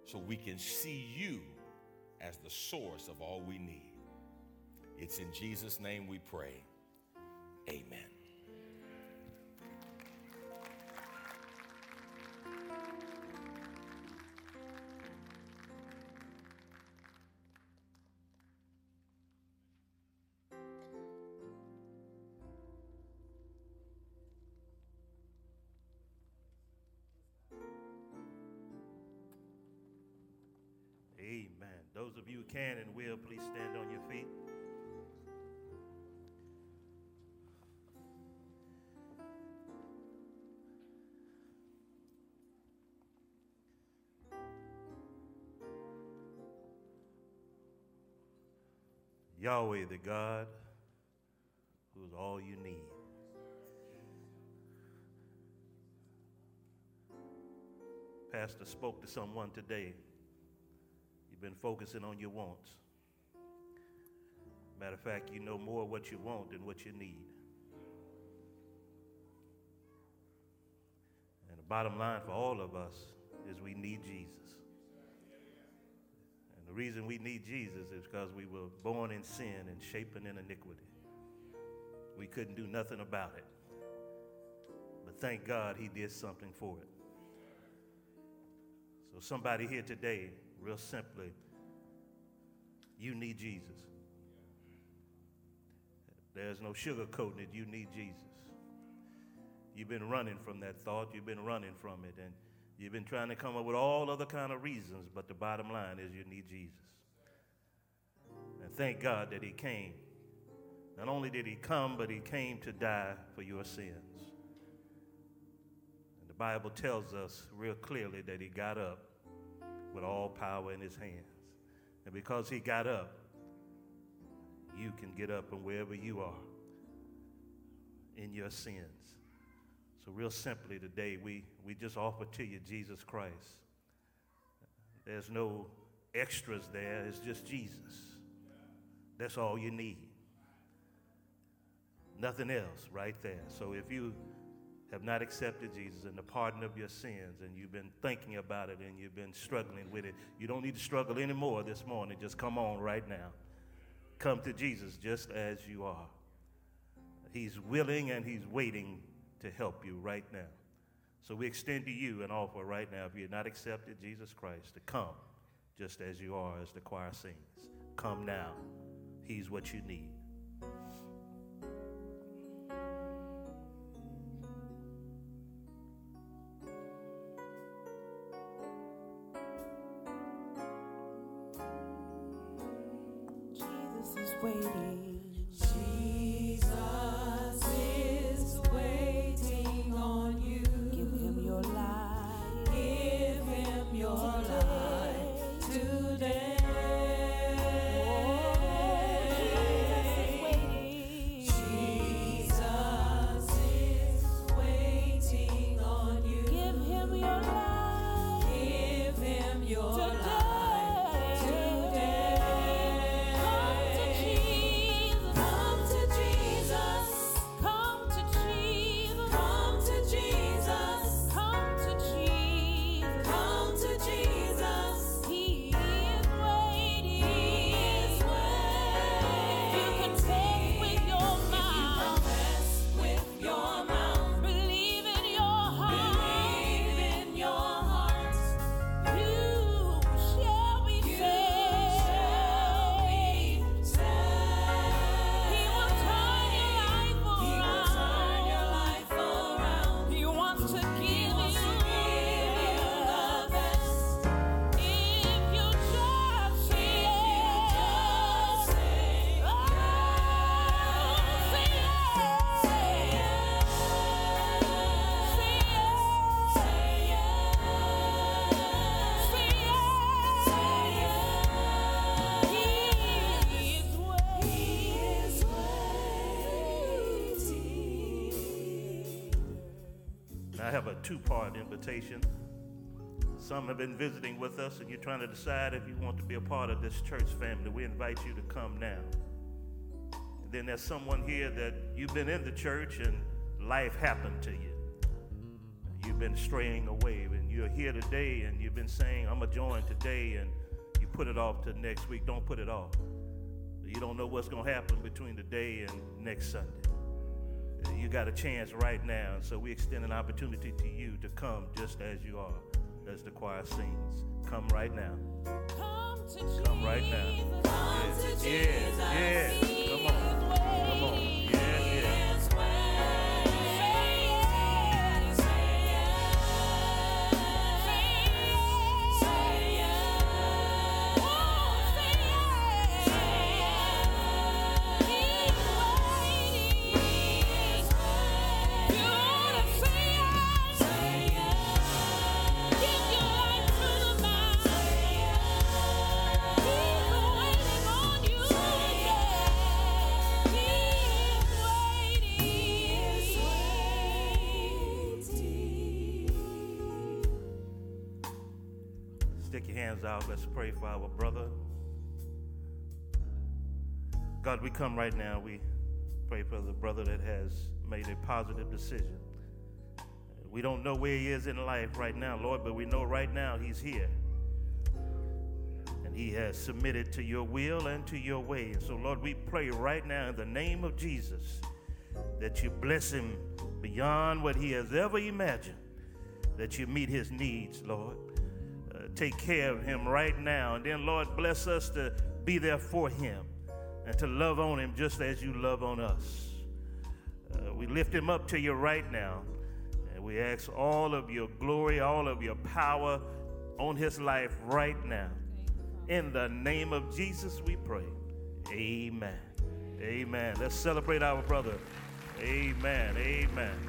so we can see you as the source of all we need. It's in Jesus' name we pray. Amen. Can and will, please stand on your feet. Yahweh, the God who is all you need. Pastor spoke to someone today. You've been focusing on your wants. Matter of fact, you know more what you want than what you need. And the bottom line for all of us is we need Jesus. And the reason we need Jesus is because we were born in sin and shapen in iniquity. We couldn't do nothing about it. But thank God he did something for it. So, somebody here today, real simply, you need Jesus. There's no sugarcoating it. You need Jesus. You've been running from that thought. You've been running from it. And you've been trying to come up with all other kind of reasons. But the bottom line is you need Jesus. And thank God that he came. Not only did he come, but he came to die for your sins. And the Bible tells us real clearly that he got up with all power in his hands. And because he got up, you can get up and wherever you are in your sins. So, real simply today, we, we just offer to you Jesus Christ. There's no extras there, it's just Jesus. That's all you need. Nothing else right there. So, if you have not accepted Jesus and the pardon of your sins, and you've been thinking about it and you've been struggling with it, you don't need to struggle anymore this morning. Just come on right now. Come to Jesus just as you are. He's willing and He's waiting to help you right now. So we extend to you an offer right now, if you're not accepted Jesus Christ, to come just as you are, as the choir sings. Come now. He's what you need. Two part invitation. Some have been visiting with us, and you're trying to decide if you want to be a part of this church family. We invite you to come now. And then there's someone here that you've been in the church and life happened to you. You've been straying away, and you're here today, and you've been saying, I'm going to join today, and you put it off to next week. Don't put it off. You don't know what's going to happen between today and next Sunday. You got a chance right now, and so we extend an opportunity to you to come just as you are, as the choir sings. Come right now. Come to Come right now. Come to Yes, Jesus. yes, yes. For our brother. God, we come right now. We pray for the brother that has made a positive decision. We don't know where he is in life right now, Lord, but we know right now he's here. And he has submitted to your will and to your way. And so, Lord, we pray right now in the name of Jesus that you bless him beyond what he has ever imagined, that you meet his needs, Lord. Take care of him right now. And then, Lord, bless us to be there for him and to love on him just as you love on us. Uh, we lift him up to you right now. And we ask all of your glory, all of your power on his life right now. In the name of Jesus, we pray. Amen. Amen. Let's celebrate our brother. Amen. Amen.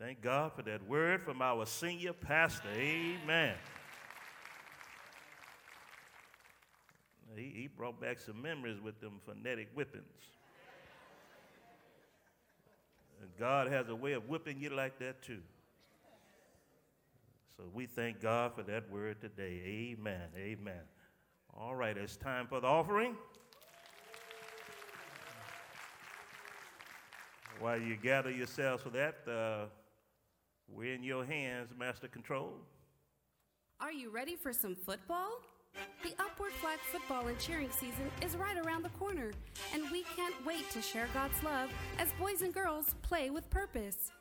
Thank God for that word from our senior pastor. Amen. He, he brought back some memories with them phonetic whippings. And God has a way of whipping you like that too. So we thank God for that word today. Amen. Amen. All right, it's time for the offering. While you gather yourselves for that, uh, we're in your hands, Master Control. Are you ready for some football? The Upward Flag football and cheering season is right around the corner, and we can't wait to share God's love as boys and girls play with purpose.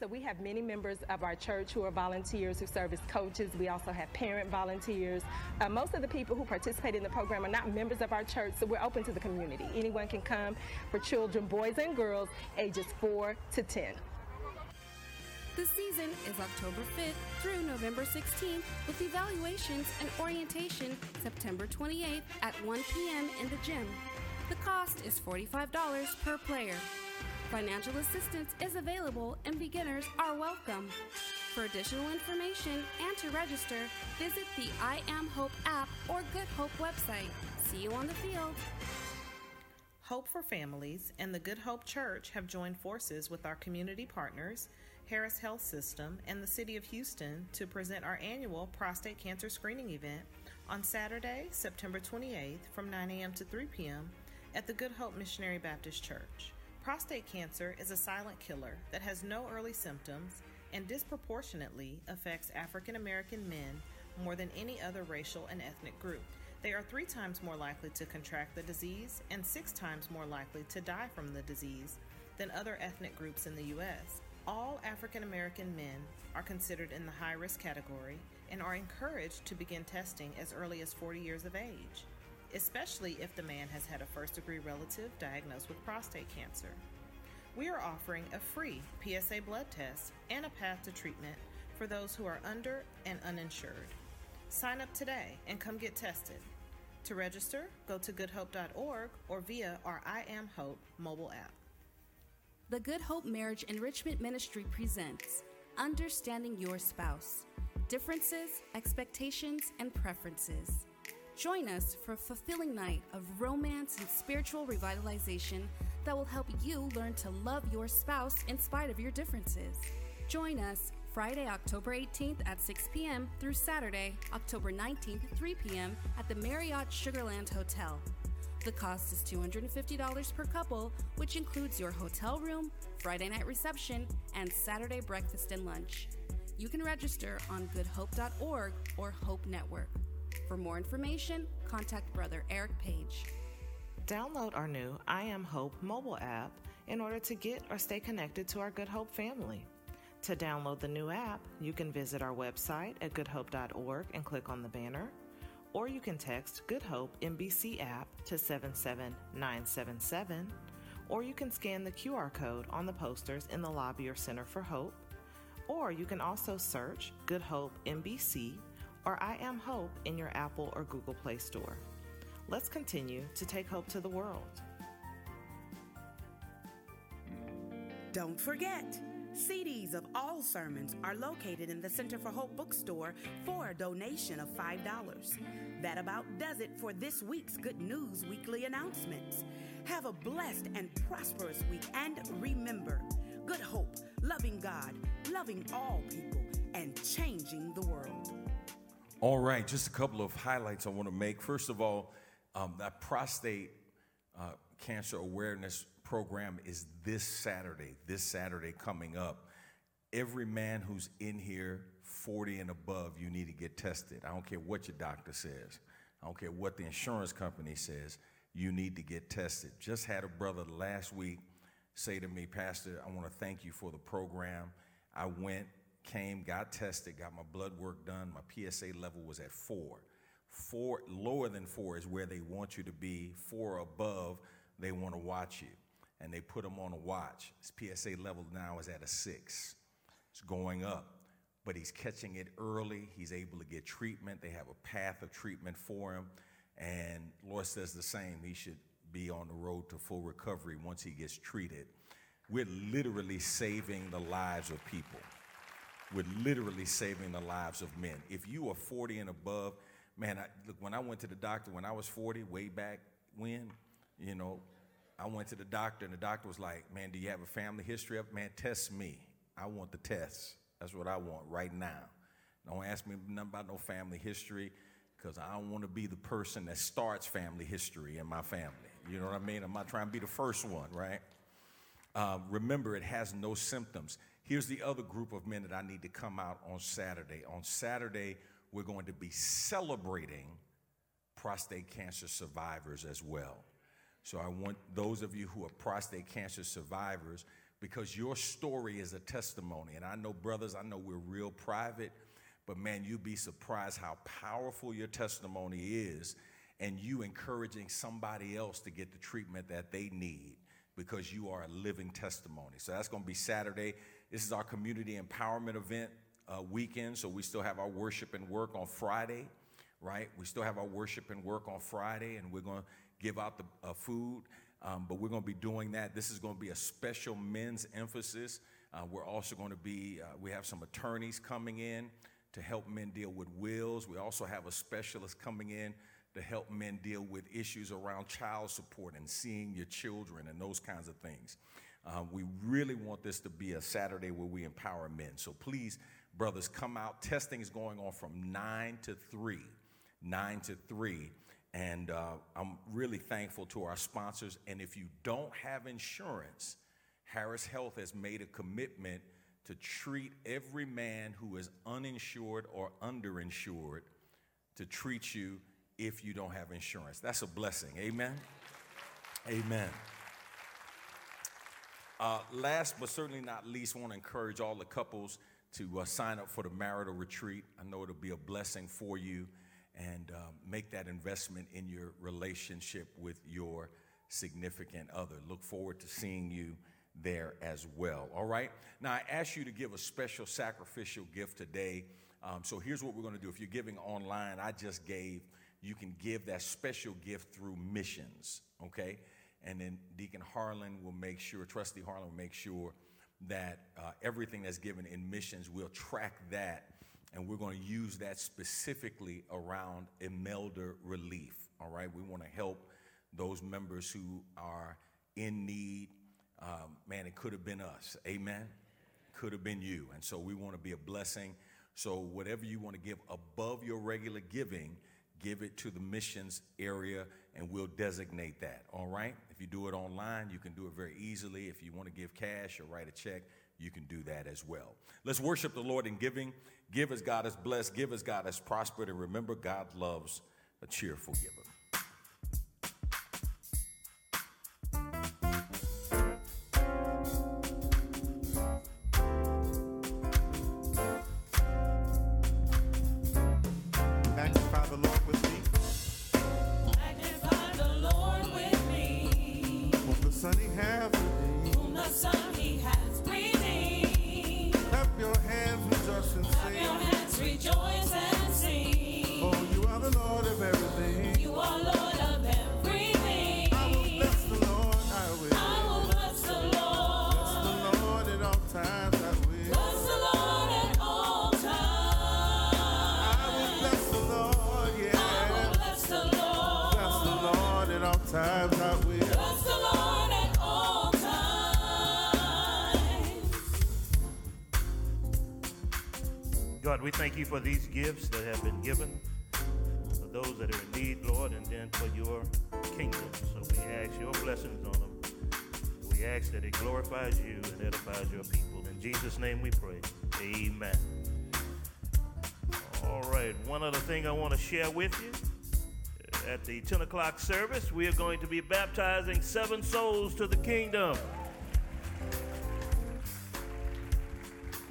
So we have many members of our church who are volunteers who serve as coaches. We also have parent volunteers. Uh, most of the people who participate in the program are not members of our church, so we're open to the community. Anyone can come for children, boys and girls, ages 4 to 10. The season is October 5th through November 16th with evaluations and orientation September 28th at 1 p.m. in the gym. The cost is $45 per player. Financial assistance is available and beginners are welcome. For additional information and to register, visit the I Am Hope app or Good Hope website. See you on the field. Hope for Families and the Good Hope Church have joined forces with our community partners, Harris Health System, and the City of Houston to present our annual prostate cancer screening event on Saturday, September 28th from 9 a.m. to 3 p.m. at the Good Hope Missionary Baptist Church. Prostate cancer is a silent killer that has no early symptoms and disproportionately affects African American men more than any other racial and ethnic group. They are three times more likely to contract the disease and six times more likely to die from the disease than other ethnic groups in the U.S. All African American men are considered in the high risk category and are encouraged to begin testing as early as 40 years of age, especially if the man has had a first degree relative diagnosed with prostate cancer. We are offering a free PSA blood test and a path to treatment for those who are under and uninsured. Sign up today and come get tested. To register, go to goodhope.org or via our I Am Hope mobile app. The Good Hope Marriage Enrichment Ministry presents Understanding Your Spouse Differences, Expectations, and Preferences. Join us for a fulfilling night of romance and spiritual revitalization that will help you learn to love your spouse in spite of your differences. Join us Friday, October 18th at 6 p.m. through Saturday, October 19th 3 p.m. at the Marriott Sugar Land Hotel. The cost is $250 per couple, which includes your hotel room, Friday night reception, and Saturday breakfast and lunch. You can register on goodhope.org or Hope Network. For more information, contact Brother Eric Page. Download our new I Am Hope mobile app in order to get or stay connected to our Good Hope family. To download the new app, you can visit our website at goodhope.org and click on the banner, or you can text Good Hope MBC app to 77977, or you can scan the QR code on the posters in the lobby or Center for Hope, or you can also search Good Hope MBC or I Am Hope in your Apple or Google Play Store. Let's continue to take hope to the world. Don't forget, CDs of all sermons are located in the Center for Hope bookstore for a donation of $5. That about does it for this week's Good News Weekly announcements. Have a blessed and prosperous week, and remember good hope, loving God, loving all people, and changing the world. All right, just a couple of highlights I want to make. First of all, um, that prostate uh, cancer awareness program is this Saturday, this Saturday coming up. Every man who's in here, 40 and above, you need to get tested. I don't care what your doctor says, I don't care what the insurance company says, you need to get tested. Just had a brother last week say to me, Pastor, I want to thank you for the program. I went, came, got tested, got my blood work done. My PSA level was at four. Four, lower than four is where they want you to be. Four above, they want to watch you. And they put him on a watch. His PSA level now is at a six. It's going up, but he's catching it early. He's able to get treatment. They have a path of treatment for him. And Lord says the same. He should be on the road to full recovery once he gets treated. We're literally saving the lives of people. We're literally saving the lives of men. If you are 40 and above, man, I, look, when I went to the doctor when I was 40, way back when, you know, I went to the doctor and the doctor was like, man, do you have a family history of, man, test me. I want the test. That's what I want right now. Don't ask me nothing about no family history because I don't want to be the person that starts family history in my family. You know what I mean? I'm not trying to be the first one, right? Um, remember, it has no symptoms. Here's the other group of men that I need to come out on Saturday. On Saturday, we're going to be celebrating prostate cancer survivors as well. So I want those of you who are prostate cancer survivors, because your story is a testimony. And I know, brothers, I know we're real private, but man, you'd be surprised how powerful your testimony is and you encouraging somebody else to get the treatment that they need because you are a living testimony. So that's going to be Saturday. This is our community empowerment event uh, weekend. So we still have our worship and work on Friday, right? We still have our worship and work on Friday, and we're going to give out the uh, food. Um, but we're going to be doing that. This is going to be a special men's emphasis. Uh, we're also going to be, uh, we have some attorneys coming in to help men deal with wills. We also have a specialist coming in to help men deal with issues around child support and seeing your children and those kinds of things. Uh, we really want this to be a Saturday where we empower men. So please, brothers, come out. Testing is going on from 9 to 3. 9 to 3. And uh, I'm really thankful to our sponsors. And if you don't have insurance, Harris Health has made a commitment to treat every man who is uninsured or underinsured to treat you if you don't have insurance. That's a blessing. Amen. Amen. Uh, last but certainly not least, I want to encourage all the couples to uh, sign up for the marital retreat. I know it'll be a blessing for you and uh, make that investment in your relationship with your significant other. Look forward to seeing you there as well. All right. Now, I ask you to give a special sacrificial gift today. Um, so here's what we're going to do. If you're giving online, I just gave, you can give that special gift through missions. Okay. And then Deacon Harlan will make sure, Trustee Harlan will make sure that uh, everything that's given in missions, we'll track that and we're going to use that specifically around Imelda relief. All right, we want to help those members who are in need. Um, man, it could have been us. Amen. Could have been you. And so we want to be a blessing. So whatever you want to give above your regular giving, give it to the missions area and we'll designate that. All right? If you do it online, you can do it very easily. If you want to give cash or write a check, you can do that as well. Let's worship the Lord in giving. Give as God has blessed, give as God has prospered, and remember, God loves a cheerful giver. Son He redeemed. whom the Son He has redeemed. Clap your hands, rejoice and Clap your hands, rejoice God, we thank you for these gifts that have been given for those that are in need, Lord, and then for your kingdom. So we ask your blessings on them. We ask that it glorifies you and edifies your people. In Jesus' name we pray. Amen. All right, one other thing I want to share with you. At the 10 o'clock service, we are going to be baptizing seven souls to the kingdom.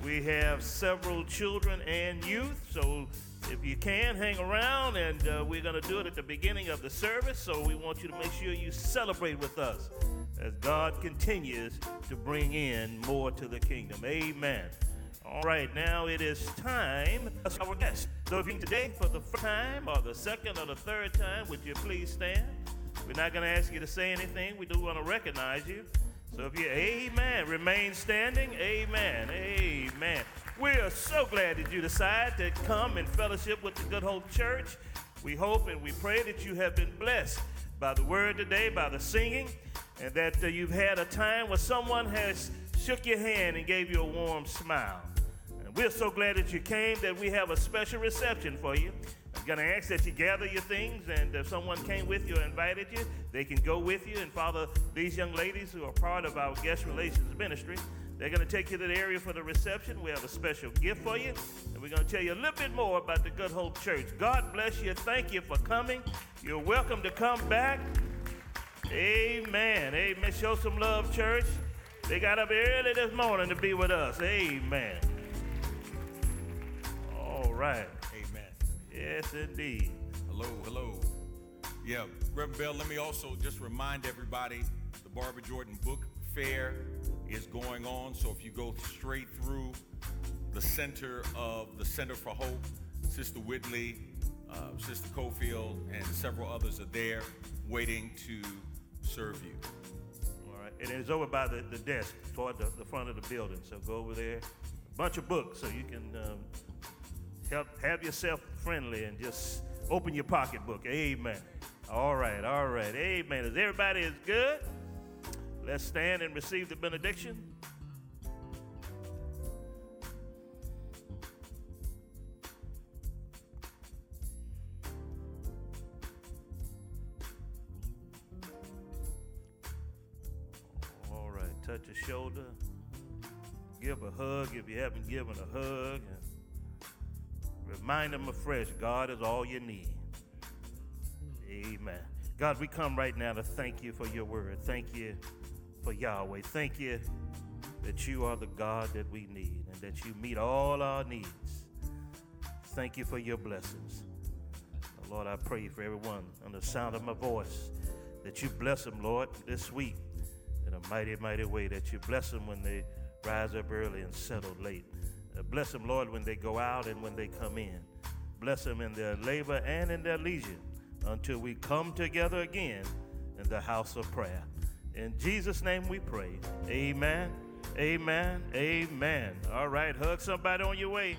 We have several children and youth, so if you can, hang around, and uh, we're going to do it at the beginning of the service. So we want you to make sure you celebrate with us as God continues to bring in more to the kingdom. Amen. All right, now it is time. for Our guest. So if you're today for the first time, or the second, or the third time, would you please stand? We're not going to ask you to say anything. We do want to recognize you. So if you, amen, remain standing, amen, amen. We are so glad that you decided to come and fellowship with the Good Hope Church. We hope and we pray that you have been blessed by the word today, by the singing, and that uh, you've had a time where someone has shook your hand and gave you a warm smile. And we're so glad that you came that we have a special reception for you. I'm going to ask that you gather your things, and if someone came with you or invited you, they can go with you and follow these young ladies who are part of our guest relations ministry. They're going to take you to the area for the reception. We have a special gift for you, and we're going to tell you a little bit more about the Good Hope Church. God bless you. Thank you for coming. You're welcome to come back. Amen. Amen. Show some love, church. They got up early this morning to be with us. Amen. All right. Yes, indeed. Hello, hello. Yeah, Reverend Bell, let me also just remind everybody the Barbara Jordan Book Fair is going on. So if you go straight through the center of the Center for Hope, Sister Whitley, uh, Sister Cofield, and several others are there waiting to serve you. All right. And it's over by the, the desk toward the, the front of the building. So go over there. A bunch of books so you can um, help have yourself friendly and just open your pocketbook. Amen. All right, all right. Amen. Is everybody is good? Let's stand and receive the benediction. All right, touch a shoulder. Give a hug if you haven't given a hug. Remind them afresh God is all you need. Amen. God, we come right now to thank you for your word. Thank you for Yahweh. Thank you that you are the God that we need and that you meet all our needs. Thank you for your blessings. Lord, I pray for everyone under the sound of my voice that you bless them, Lord, this week in a mighty, mighty way. That you bless them when they rise up early and settle late. Uh, bless them, Lord, when they go out and when they come in. Bless them in their labor and in their leisure until we come together again in the house of prayer. In Jesus' name we pray. Amen. Amen. Amen. All right, hug somebody on your way.